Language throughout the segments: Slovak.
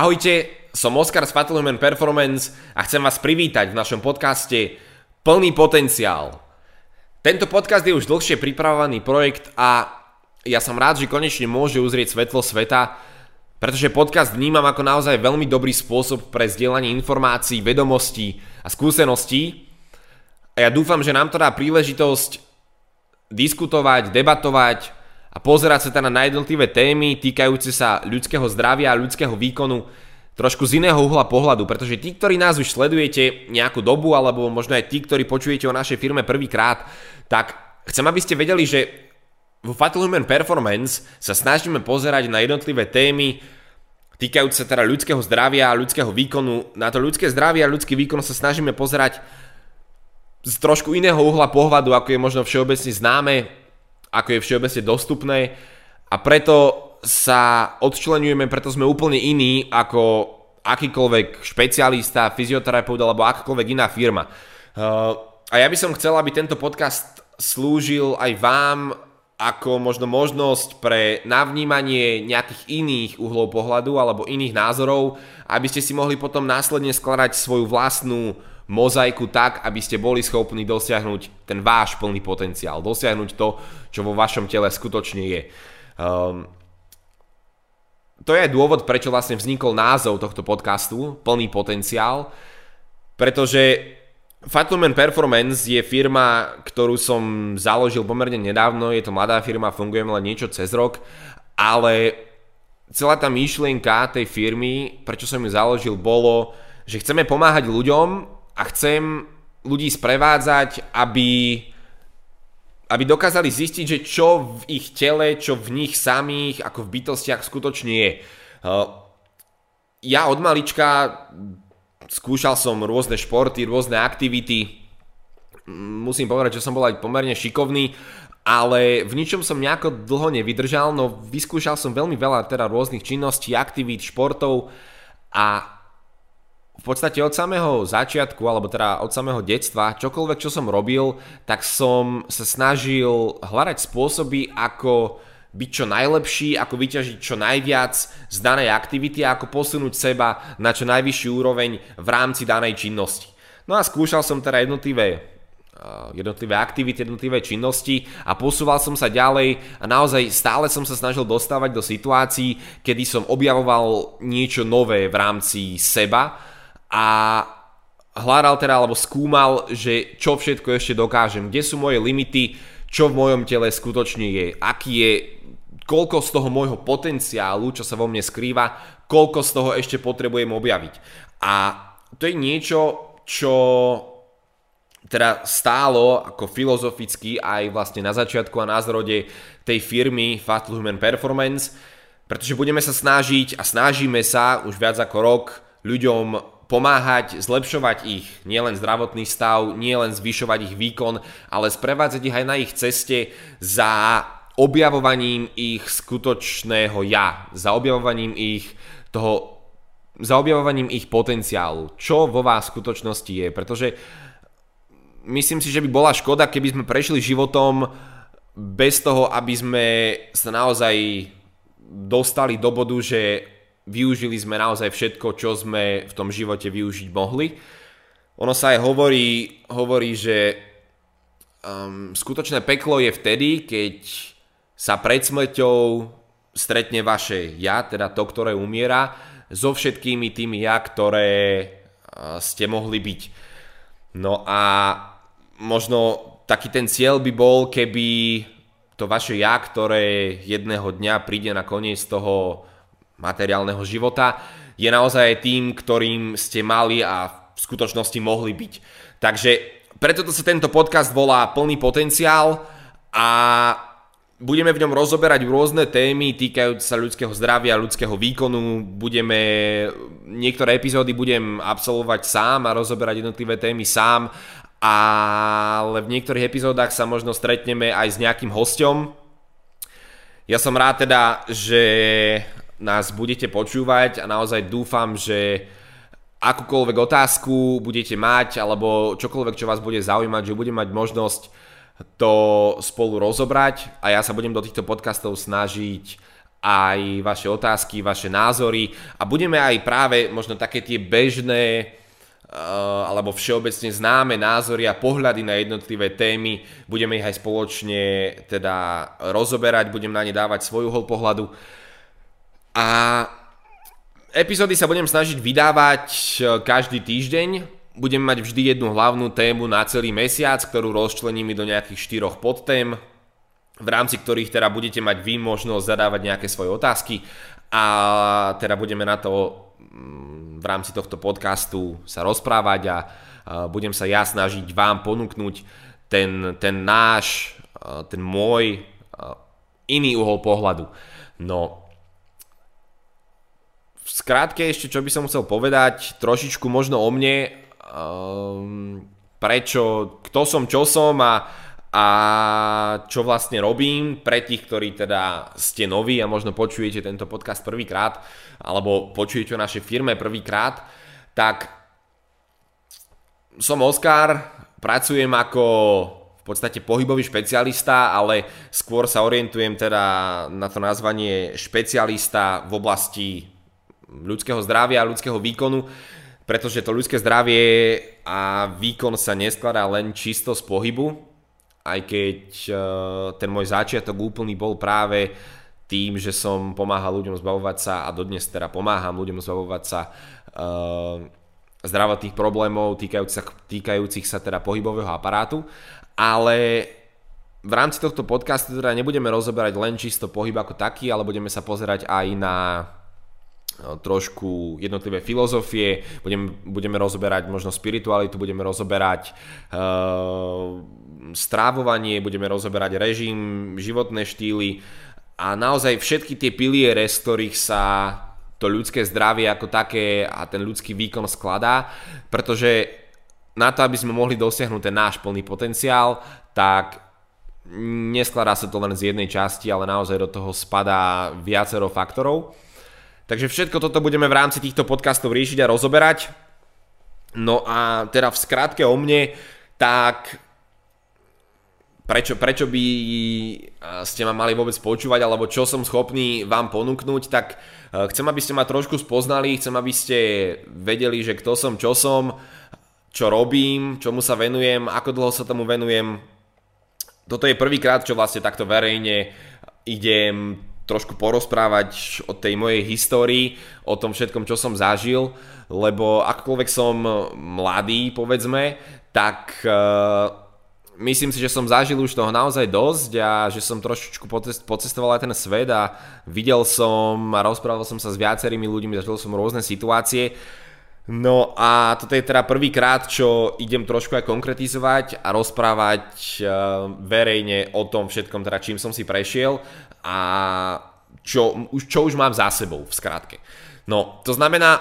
Ahojte, som Oskar z Fatal Performance a chcem vás privítať v našom podcaste Plný potenciál. Tento podcast je už dlhšie pripravovaný projekt a ja som rád, že konečne môže uzrieť svetlo sveta, pretože podcast vnímam ako naozaj veľmi dobrý spôsob pre zdieľanie informácií, vedomostí a skúseností. A ja dúfam, že nám to dá príležitosť diskutovať, debatovať a pozerať sa teda na jednotlivé témy týkajúce sa ľudského zdravia a ľudského výkonu trošku z iného uhla pohľadu, pretože tí, ktorí nás už sledujete nejakú dobu, alebo možno aj tí, ktorí počujete o našej firme prvýkrát, tak chcem, aby ste vedeli, že vo Fatal Human Performance sa snažíme pozerať na jednotlivé témy týkajúce sa teda ľudského zdravia a ľudského výkonu. Na to ľudské zdravie a ľudský výkon sa snažíme pozerať z trošku iného uhla pohľadu, ako je možno všeobecne známe, ako je všeobecne dostupné a preto sa odčlenujeme, preto sme úplne iní ako akýkoľvek špecialista, fyzioterapeut alebo akákoľvek iná firma. Uh, a ja by som chcel, aby tento podcast slúžil aj vám ako možno možnosť pre navnímanie nejakých iných uhlov pohľadu alebo iných názorov, aby ste si mohli potom následne skladať svoju vlastnú mozaiku tak, aby ste boli schopní dosiahnuť ten váš plný potenciál, dosiahnuť to, čo vo vašom tele skutočne je. Um, to je dôvod, prečo vlastne vznikol názov tohto podcastu, plný potenciál, pretože Fatluman Performance je firma, ktorú som založil pomerne nedávno, je to mladá firma, fungujeme len niečo cez rok, ale celá tá myšlienka tej firmy, prečo som ju založil, bolo, že chceme pomáhať ľuďom a chcem ľudí sprevádzať, aby, aby dokázali zistiť, že čo v ich tele, čo v nich samých, ako v bytostiach skutočne je. Uh, ja od malička skúšal som rôzne športy, rôzne aktivity. Musím povedať, že som bol aj pomerne šikovný, ale v ničom som nejako dlho nevydržal, no vyskúšal som veľmi veľa teda rôznych činností, aktivít, športov a v podstate od samého začiatku, alebo teda od samého detstva, čokoľvek, čo som robil, tak som sa snažil hľadať spôsoby, ako byť čo najlepší, ako vyťažiť čo najviac z danej aktivity a ako posunúť seba na čo najvyšší úroveň v rámci danej činnosti. No a skúšal som teda jednotlivé jednotlivé aktivity, jednotlivé činnosti a posúval som sa ďalej a naozaj stále som sa snažil dostávať do situácií, kedy som objavoval niečo nové v rámci seba a hľadal teda, alebo skúmal, že čo všetko ešte dokážem, kde sú moje limity, čo v mojom tele skutočne je, aký je, koľko z toho môjho potenciálu, čo sa vo mne skrýva, koľko z toho ešte potrebujem objaviť. A to je niečo, čo teda stálo ako filozoficky aj vlastne na začiatku a na zrode tej firmy Fatal Human Performance, pretože budeme sa snažiť a snažíme sa už viac ako rok ľuďom pomáhať, zlepšovať ich nielen zdravotný stav, nielen zvyšovať ich výkon, ale sprevádzať ich aj na ich ceste za objavovaním ich skutočného ja, za objavovaním ich toho, za objavovaním ich potenciálu, čo vo vás v skutočnosti je, pretože myslím si, že by bola škoda, keby sme prešli životom bez toho, aby sme sa naozaj dostali do bodu, že využili sme naozaj všetko, čo sme v tom živote využiť mohli. Ono sa aj hovorí, hovorí že um, skutočné peklo je vtedy, keď sa pred smrťou stretne vaše ja, teda to, ktoré umiera, so všetkými tými ja, ktoré uh, ste mohli byť. No a možno taký ten cieľ by bol, keby to vaše ja, ktoré jedného dňa príde na koniec toho materiálneho života, je naozaj tým, ktorým ste mali a v skutočnosti mohli byť. Takže preto sa tento podcast volá Plný potenciál a budeme v ňom rozoberať rôzne témy týkajúce sa ľudského zdravia, ľudského výkonu. Budeme, niektoré epizódy budem absolvovať sám a rozoberať jednotlivé témy sám, ale v niektorých epizódach sa možno stretneme aj s nejakým hostom. Ja som rád teda, že nás budete počúvať a naozaj dúfam, že akúkoľvek otázku budete mať alebo čokoľvek, čo vás bude zaujímať, že budem mať možnosť to spolu rozobrať a ja sa budem do týchto podcastov snažiť aj vaše otázky, vaše názory a budeme aj práve možno také tie bežné eh, alebo všeobecne známe názory a pohľady na jednotlivé témy. Budeme ich aj spoločne teda rozoberať, budem na ne dávať svoj uhol pohľadu. A epizódy sa budem snažiť vydávať eh, každý týždeň. Budem mať vždy jednu hlavnú tému na celý mesiac, ktorú rozčlením do nejakých štyroch podtém v rámci ktorých teda budete mať vy možnosť zadávať nejaké svoje otázky a teda budeme na to mm, v rámci tohto podcastu sa rozprávať a budem sa ja snažiť vám ponúknuť ten, ten náš, ten môj iný uhol pohľadu. No, skrátke ešte, čo by som chcel povedať, trošičku možno o mne, um, prečo, kto som, čo som a a čo vlastne robím. Pre tých, ktorí teda ste noví a možno počujete tento podcast prvýkrát alebo počujete o našej firme prvýkrát, tak som Oskar, pracujem ako v podstate pohybový špecialista, ale skôr sa orientujem teda na to nazvanie špecialista v oblasti ľudského zdravia, ľudského výkonu, pretože to ľudské zdravie a výkon sa neskladá len čisto z pohybu, aj keď uh, ten môj začiatok úplný bol práve tým, že som pomáhal ľuďom zbavovať sa a dodnes teda pomáham ľuďom zbavovať sa uh, zdravotných problémov týkajúcich sa, týkajúcich sa teda pohybového aparátu, ale v rámci tohto podcastu teda nebudeme rozoberať len čisto pohyb ako taký, ale budeme sa pozerať aj na trošku jednotlivé filozofie, budeme, budeme rozoberať možno spiritualitu, budeme rozoberať uh, strávovanie, budeme rozoberať režim, životné štýly a naozaj všetky tie piliere, z ktorých sa to ľudské zdravie ako také a ten ľudský výkon skladá, pretože na to, aby sme mohli dosiahnuť ten náš plný potenciál, tak neskladá sa to len z jednej časti, ale naozaj do toho spadá viacero faktorov. Takže všetko toto budeme v rámci týchto podcastov riešiť a rozoberať. No a teda v skratke o mne, tak prečo, prečo by ste ma mali vôbec počúvať, alebo čo som schopný vám ponúknuť, tak chcem, aby ste ma trošku spoznali, chcem, aby ste vedeli, že kto som, čo som, čo robím, čomu sa venujem, ako dlho sa tomu venujem. Toto je prvýkrát, čo vlastne takto verejne idem trošku porozprávať o tej mojej histórii, o tom všetkom, čo som zažil, lebo akokoľvek som mladý, povedzme, tak uh, myslím si, že som zažil už toho naozaj dosť a že som trošičku pocestoval aj ten svet a videl som a rozprával som sa s viacerými ľuďmi, zažil som rôzne situácie. No a toto je teda prvýkrát, čo idem trošku aj konkretizovať a rozprávať uh, verejne o tom všetkom, teda čím som si prešiel a čo, čo už mám za sebou, v skratke. No, to znamená,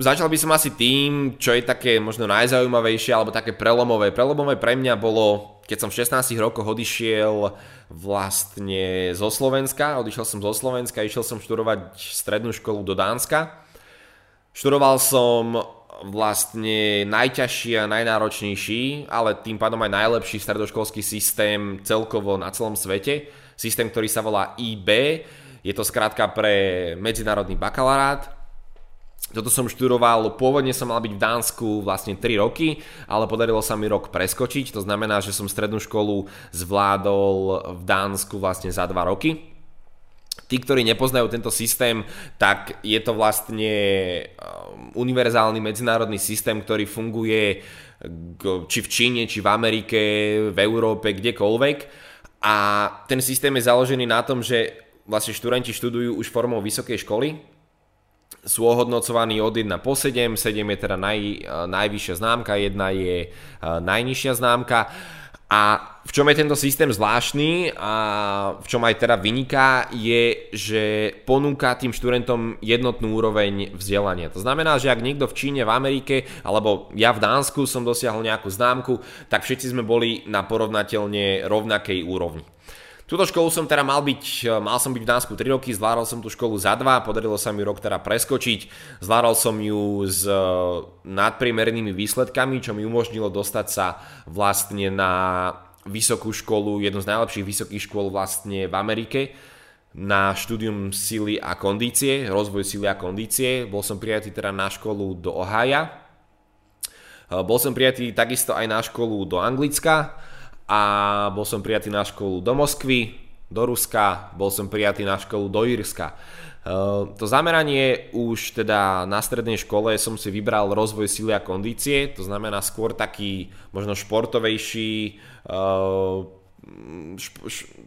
začal by som asi tým, čo je také možno najzaujímavejšie alebo také prelomové. Prelomové pre mňa bolo, keď som v 16 rokoch odišiel vlastne zo Slovenska, odišiel som zo Slovenska, išiel som študovať strednú školu do Dánska. Študoval som vlastne najťažší a najnáročnejší, ale tým pádom aj najlepší stredoškolský systém celkovo na celom svete systém, ktorý sa volá IB. Je to skrátka pre medzinárodný bakalárát. Toto som študoval, pôvodne som mal byť v Dánsku vlastne 3 roky, ale podarilo sa mi rok preskočiť, to znamená, že som strednú školu zvládol v Dánsku vlastne za 2 roky. Tí, ktorí nepoznajú tento systém, tak je to vlastne um, univerzálny medzinárodný systém, ktorý funguje či v Číne, či v Amerike, v Európe, kdekoľvek a ten systém je založený na tom, že vlastne študenti študujú už formou vysokej školy, sú ohodnocovaní od 1 po 7, 7 je teda naj, najvyššia známka, 1 je najnižšia známka a v čom je tento systém zvláštny a v čom aj teda vyniká, je, že ponúka tým študentom jednotnú úroveň vzdelania. To znamená, že ak niekto v Číne, v Amerike, alebo ja v Dánsku som dosiahol nejakú známku, tak všetci sme boli na porovnateľne rovnakej úrovni. Túto školu som teda mal byť, mal som byť v Dánsku 3 roky, zvládal som tú školu za 2, podarilo sa mi rok teda preskočiť, zvládal som ju s e, nadpriemernými výsledkami, čo mi umožnilo dostať sa vlastne na vysokú školu, jednu z najlepších vysokých škôl vlastne v Amerike, na štúdium sily a kondície, rozvoj sily a kondície. Bol som prijatý teda na školu do Ohaja. Bol som prijatý takisto aj na školu do Anglicka a bol som prijatý na školu do Moskvy, do Ruska, bol som prijatý na školu do Írska. To zameranie už teda na strednej škole som si vybral rozvoj sily a kondície, to znamená skôr taký možno športovejší,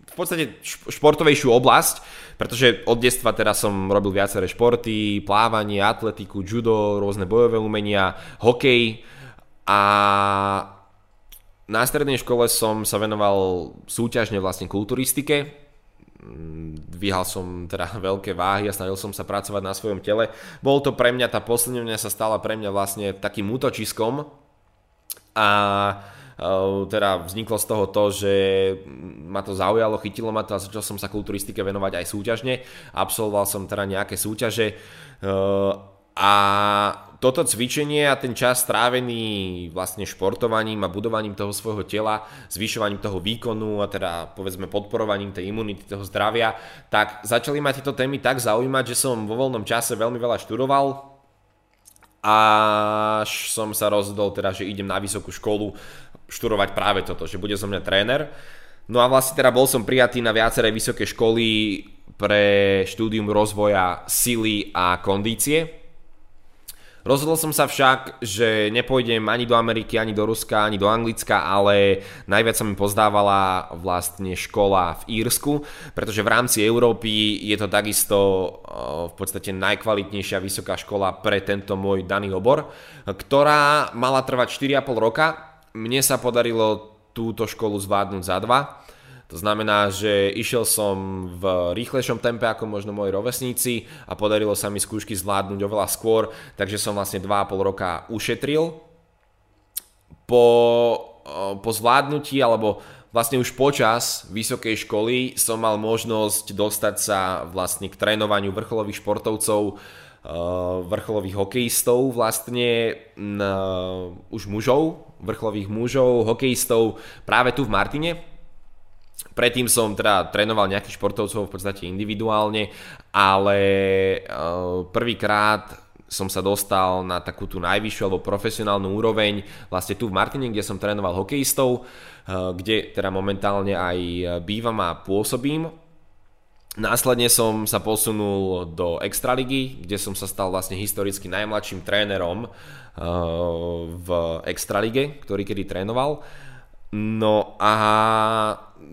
v podstate športovejšiu oblasť, pretože od detstva teda som robil viaceré športy, plávanie, atletiku, judo, rôzne bojové umenia, hokej a na strednej škole som sa venoval súťažne vlastne kulturistike, dvíhal som teda veľké váhy a snažil som sa pracovať na svojom tele. Bol to pre mňa, tá posledňovňa sa stala pre mňa vlastne takým útočiskom a teda vzniklo z toho to, že ma to zaujalo, chytilo ma to a začal som sa kulturistike venovať aj súťažne. Absolvoval som teda nejaké súťaže a toto cvičenie a ten čas strávený vlastne športovaním a budovaním toho svojho tela, zvyšovaním toho výkonu a teda povedzme podporovaním tej imunity, toho zdravia, tak začali ma tieto témy tak zaujímať, že som vo voľnom čase veľmi veľa študoval, až som sa rozhodol teda, že idem na vysokú školu študovať práve toto, že bude som mňa tréner. No a vlastne teda bol som prijatý na viaceré vysoké školy pre štúdium rozvoja sily a kondície. Rozhodol som sa však, že nepôjdem ani do Ameriky, ani do Ruska, ani do Anglicka, ale najviac sa mi pozdávala vlastne škola v Írsku, pretože v rámci Európy je to takisto v podstate najkvalitnejšia vysoká škola pre tento môj daný obor, ktorá mala trvať 4,5 roka mne sa podarilo túto školu zvládnuť za dva. To znamená, že išiel som v rýchlejšom tempe ako možno moji rovesníci a podarilo sa mi skúšky zvládnuť oveľa skôr, takže som vlastne 2,5 roka ušetril. Po, po zvládnutí alebo vlastne už počas vysokej školy som mal možnosť dostať sa vlastne k trénovaniu vrcholových športovcov, vrcholových hokejistov vlastne už mužov vrcholových mužov, hokejistov práve tu v Martine. Predtým som teda trénoval nejakých športovcov v podstate individuálne, ale eh, prvýkrát som sa dostal na takú tú najvyššiu alebo profesionálnu úroveň vlastne tu v Martine, kde som trénoval hokejistov, eh, kde teda momentálne aj bývam a pôsobím. Následne som sa posunul do Extraligy, kde som sa stal vlastne historicky najmladším trénerom v Extralige, ktorý kedy trénoval. No a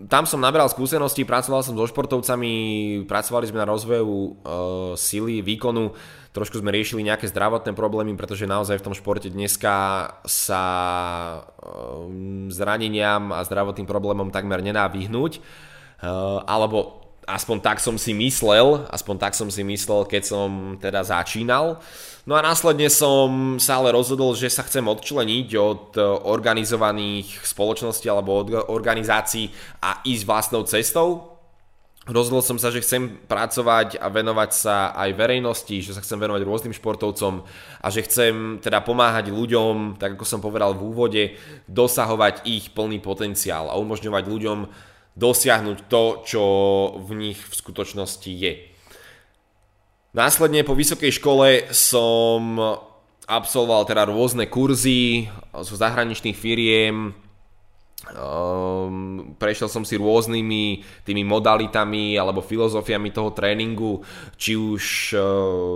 tam som naberal skúsenosti, pracoval som so športovcami, pracovali sme na rozvoju uh, sily, výkonu, trošku sme riešili nejaké zdravotné problémy, pretože naozaj v tom športe dneska sa uh, zraneniam a zdravotným problémom takmer nedá vyhnúť. Uh, alebo aspoň tak som si myslel, aspoň tak som si myslel, keď som teda začínal. No a následne som sa ale rozhodol, že sa chcem odčleniť od e, organizovaných spoločností alebo od organizácií a ísť vlastnou cestou. Rozhodol som sa, že chcem pracovať a venovať sa aj verejnosti, že sa chcem venovať rôznym športovcom a že chcem teda pomáhať ľuďom, tak ako som povedal v úvode, dosahovať ich plný potenciál a umožňovať ľuďom dosiahnuť to, čo v nich v skutočnosti je. Následne po vysokej škole som absolvoval teda rôzne kurzy zo zahraničných firiem, Um, prešiel som si rôznymi tými modalitami alebo filozofiami toho tréningu, či už uh,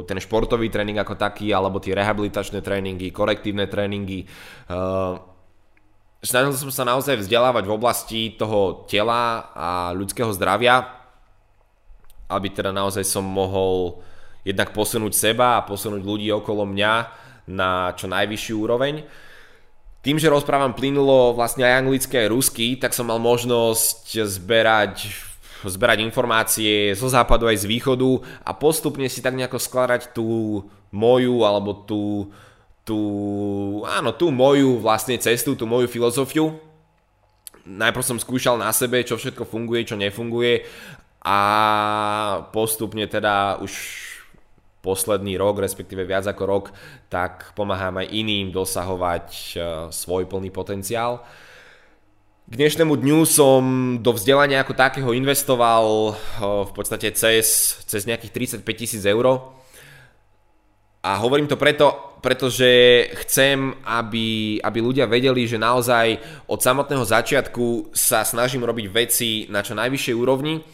ten športový tréning ako taký, alebo tie rehabilitačné tréningy, korektívne tréningy. Uh, snažil som sa naozaj vzdelávať v oblasti toho tela a ľudského zdravia, aby teda naozaj som mohol jednak posunúť seba a posunúť ľudí okolo mňa na čo najvyššiu úroveň. Tým, že rozprávam plynulo vlastne aj anglicky, aj rusky, tak som mal možnosť zberať, zberať informácie zo západu aj z východu a postupne si tak nejako skladať tú moju alebo tú, tú, áno, tú moju vlastne cestu, tú moju filozofiu. Najprv som skúšal na sebe, čo všetko funguje, čo nefunguje a postupne teda už posledný rok, respektíve viac ako rok, tak pomáham aj iným dosahovať e, svoj plný potenciál. K dnešnému dňu som do vzdelania ako takého investoval v podstate cez, cez nejakých 35 tisíc eur. A hovorím to preto, pretože chcem, aby, aby ľudia vedeli, že naozaj od samotného začiatku sa snažím robiť veci na čo najvyššej úrovni.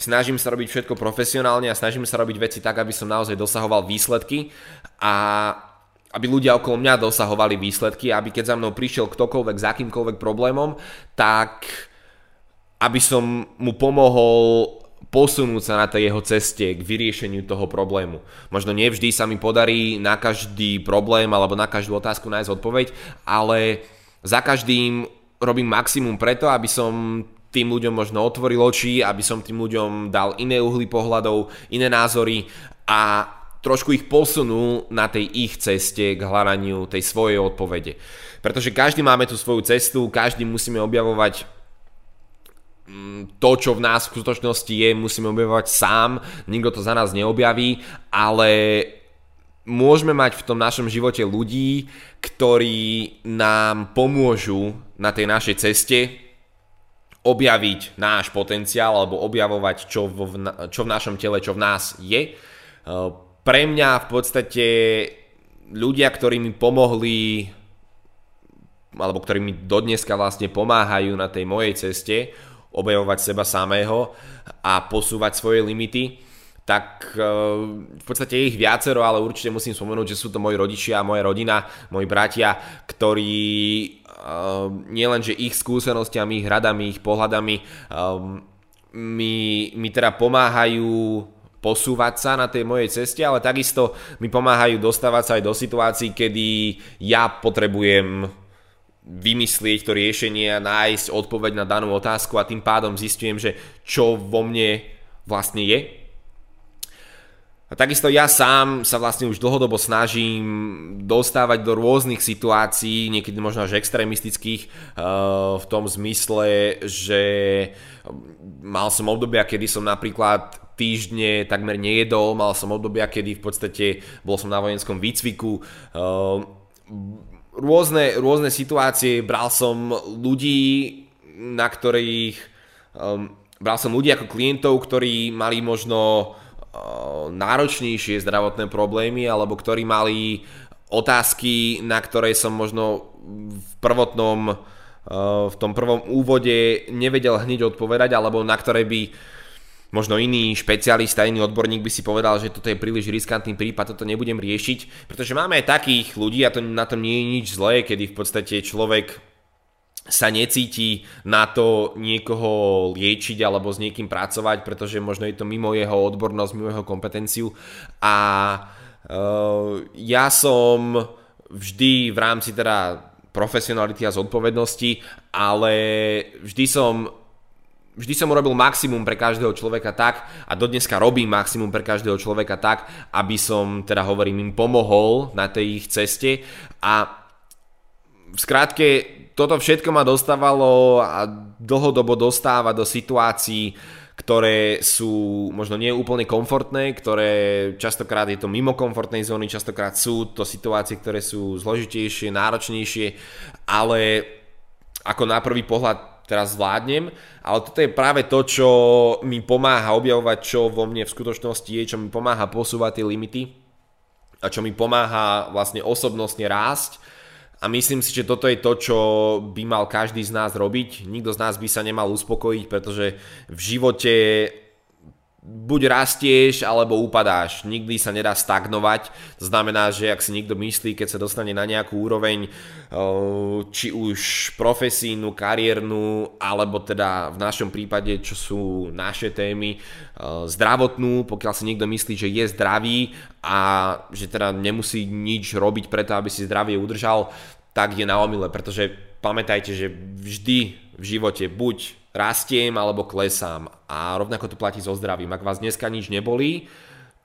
Snažím sa robiť všetko profesionálne a snažím sa robiť veci tak, aby som naozaj dosahoval výsledky a aby ľudia okolo mňa dosahovali výsledky, aby keď za mnou prišiel ktokoľvek s akýmkoľvek problémom, tak aby som mu pomohol posunúť sa na tej jeho ceste k vyriešeniu toho problému. Možno nevždy sa mi podarí na každý problém alebo na každú otázku nájsť odpoveď, ale za každým robím maximum preto, aby som tým ľuďom možno otvoril oči, aby som tým ľuďom dal iné uhly pohľadov, iné názory a trošku ich posunul na tej ich ceste k hľadaniu tej svojej odpovede. Pretože každý máme tú svoju cestu, každý musíme objavovať to, čo v nás v skutočnosti je, musíme objavovať sám, nikto to za nás neobjaví, ale môžeme mať v tom našom živote ľudí, ktorí nám pomôžu na tej našej ceste objaviť náš potenciál alebo objavovať, čo, vo, čo v našom tele, čo v nás je. E, pre mňa v podstate ľudia, ktorí mi pomohli alebo ktorí mi dodneska vlastne pomáhajú na tej mojej ceste objavovať seba samého a posúvať svoje limity, tak e, v podstate je ich viacero, ale určite musím spomenúť, že sú to moji rodičia, moja rodina, moji bratia, ktorí Ehm, nielen, že ich skúsenostiami, ich radami, ich pohľadami um, mi, mi teda pomáhajú posúvať sa na tej mojej ceste, ale takisto mi pomáhajú dostávať sa aj do situácií, kedy ja potrebujem vymyslieť to riešenie a nájsť odpoveď na danú otázku a tým pádom zistujem, že čo vo mne vlastne je. A takisto ja sám sa vlastne už dlhodobo snažím dostávať do rôznych situácií, niekedy možno až extrémistických, eh, v tom zmysle, že mal som obdobia, kedy som napríklad týždne takmer nejedol, mal som obdobia, kedy v podstate bol som na vojenskom výcviku, eh, rôzne, rôzne situácie, bral som ľudí, na ktorých eh, bral som ľudí ako klientov, ktorí mali možno náročnejšie zdravotné problémy alebo ktorí mali otázky, na ktoré som možno v prvotnom v tom prvom úvode nevedel hneď odpovedať alebo na ktoré by možno iný špecialista, iný odborník by si povedal, že toto je príliš riskantný prípad, toto nebudem riešiť, pretože máme aj takých ľudí a to na tom nie je nič zlé, kedy v podstate človek sa necíti na to niekoho liečiť alebo s niekým pracovať, pretože možno je to mimo jeho odbornosť, mimo jeho kompetenciu. A uh, ja som vždy v rámci teda profesionality a zodpovednosti, ale vždy som vždy som urobil maximum pre každého človeka tak a dodneska robím maximum pre každého človeka tak, aby som teda hovorím im pomohol na tej ich ceste. A v skrátke toto všetko ma dostávalo a dlhodobo dostáva do situácií, ktoré sú možno nie úplne komfortné, ktoré častokrát je to mimo komfortnej zóny, častokrát sú to situácie, ktoré sú zložitejšie, náročnejšie, ale ako na prvý pohľad teraz zvládnem, ale toto je práve to, čo mi pomáha objavovať, čo vo mne v skutočnosti je, čo mi pomáha posúvať tie limity a čo mi pomáha vlastne osobnostne rásť a myslím si, že toto je to, čo by mal každý z nás robiť. Nikto z nás by sa nemal uspokojiť, pretože v živote buď rastieš, alebo upadáš. Nikdy sa nedá stagnovať. To znamená, že ak si niekto myslí, keď sa dostane na nejakú úroveň, či už profesínu, kariérnu, alebo teda v našom prípade, čo sú naše témy, zdravotnú, pokiaľ si niekto myslí, že je zdravý a že teda nemusí nič robiť preto, aby si zdravie udržal, tak je na omyle, pretože pamätajte, že vždy v živote buď rastiem alebo klesám a rovnako to platí so zdravím. Ak vás dneska nič nebolí,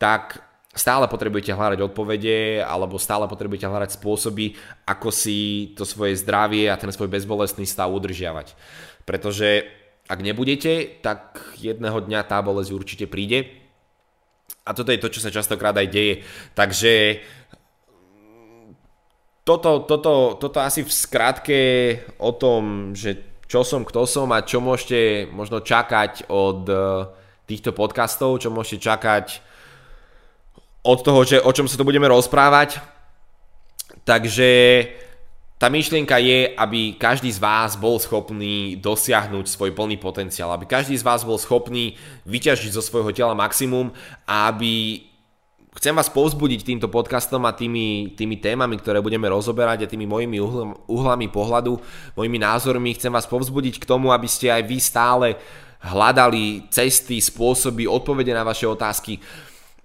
tak stále potrebujete hľadať odpovede alebo stále potrebujete hľadať spôsoby, ako si to svoje zdravie a ten svoj bezbolestný stav udržiavať. Pretože ak nebudete, tak jedného dňa tá bolesť určite príde. A toto je to, čo sa častokrát aj deje. Takže toto, toto, toto asi v skratke o tom, že čo som, kto som a čo môžete možno čakať od e, týchto podcastov, čo môžete čakať od toho, že, o čom sa tu budeme rozprávať. Takže tá myšlienka je, aby každý z vás bol schopný dosiahnuť svoj plný potenciál, aby každý z vás bol schopný vyťažiť zo svojho tela maximum a aby chcem vás povzbudiť týmto podcastom a tými, tými témami, ktoré budeme rozoberať a tými mojimi uhlami, pohľadu, mojimi názormi, chcem vás povzbudiť k tomu, aby ste aj vy stále hľadali cesty, spôsoby, odpovede na vaše otázky,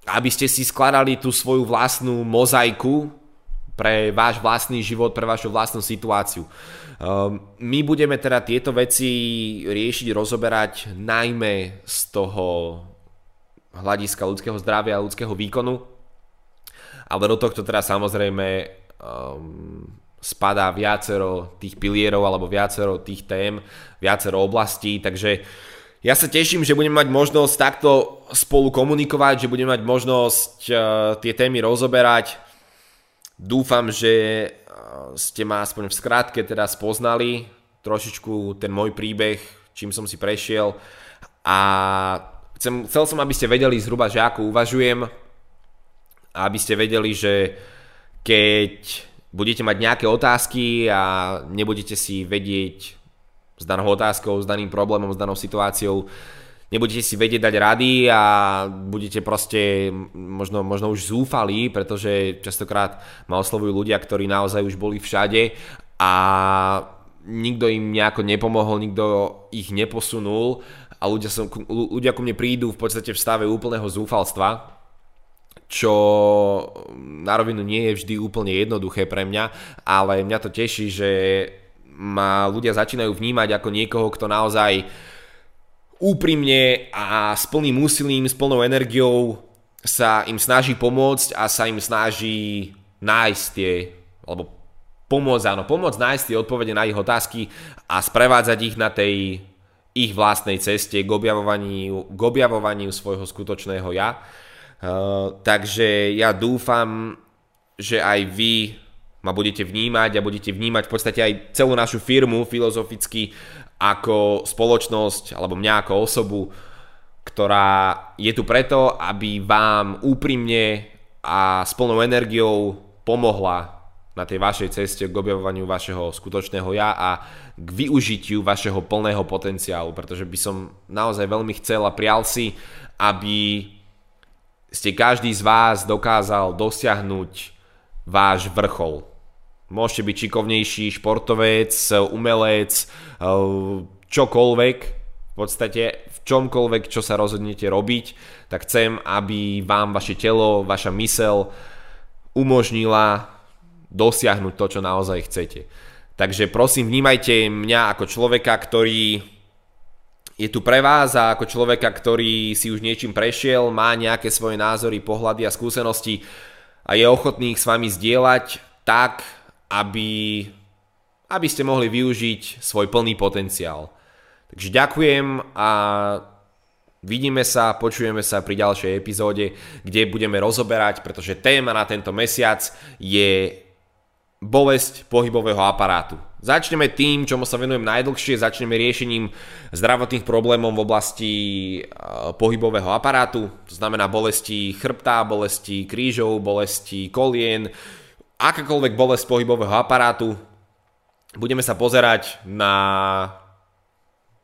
aby ste si skladali tú svoju vlastnú mozaiku, pre váš vlastný život, pre vašu vlastnú situáciu. Um, my budeme teda tieto veci riešiť, rozoberať najmä z toho hľadiska ľudského zdravia a ľudského výkonu, ale do tohto teda samozrejme um, spadá viacero tých pilierov alebo viacero tých tém, viacero oblastí, takže ja sa teším, že budeme mať možnosť takto spolu komunikovať, že budeme mať možnosť uh, tie témy rozoberať, Dúfam, že eh, ste ma aspoň v skratke teda spoznali trošičku ten môj príbeh, čím som si prešiel. A chcem, chcel som, aby ste vedeli zhruba, že ako uvažujem a aby ste vedeli, že keď budete mať nejaké otázky a nebudete si vedieť s danou otázkou, s daným problémom, s danou situáciou, nebudete si vedieť dať rady a budete proste možno, možno už zúfali, pretože častokrát ma oslovujú ľudia, ktorí naozaj už boli všade a nikto im nejako nepomohol, nikto ich neposunul a ľudia, som, ľudia ku mne prídu v podstate v stave úplného zúfalstva, čo na rovinu nie je vždy úplne jednoduché pre mňa, ale mňa to teší, že ma ľudia začínajú vnímať ako niekoho, kto naozaj úprimne a s plným úsilím, s plnou energiou sa im snaží pomôcť a sa im snaží nájsť tie, alebo pomôcť, áno, pomôcť nájsť tie odpovede na ich otázky a sprevádzať ich na tej ich vlastnej ceste k objavovaniu, k objavovaniu svojho skutočného ja. Uh, takže ja dúfam, že aj vy ma budete vnímať a budete vnímať v podstate aj celú našu firmu filozoficky ako spoločnosť alebo mňa ako osobu, ktorá je tu preto, aby vám úprimne a s plnou energiou pomohla na tej vašej ceste k objavovaniu vašeho skutočného ja a k využitiu vašeho plného potenciálu, pretože by som naozaj veľmi chcel a prial si, aby ste každý z vás dokázal dosiahnuť váš vrchol. Môžete byť šikovnejší športovec, umelec, eh, čokoľvek, v podstate v čomkoľvek, čo sa rozhodnete robiť, tak chcem, aby vám vaše telo, vaša mysel umožnila dosiahnuť to, čo naozaj chcete. Takže prosím, vnímajte mňa ako človeka, ktorý je tu pre vás a ako človeka, ktorý si už niečím prešiel, má nejaké svoje názory, pohľady a skúsenosti a je ochotný ich s vami zdieľať tak, aby, aby ste mohli využiť svoj plný potenciál. Takže ďakujem a vidíme sa, počujeme sa pri ďalšej epizóde, kde budeme rozoberať, pretože téma na tento mesiac je bolesť pohybového aparátu. Začneme tým, čomu sa venujem najdlhšie, začneme riešením zdravotných problémov v oblasti e, pohybového aparátu, to znamená bolesti chrbta, bolesti krížov, bolesti kolien, akákoľvek bolesť pohybového aparátu. Budeme sa pozerať na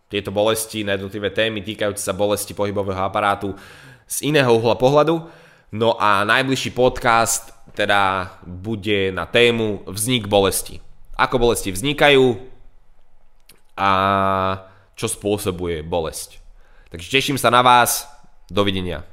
tieto bolesti, na jednotlivé témy týkajúce sa bolesti pohybového aparátu z iného uhla pohľadu. No a najbližší podcast teda bude na tému vznik bolesti. Ako bolesti vznikajú a čo spôsobuje bolesť. Takže teším sa na vás. Dovidenia.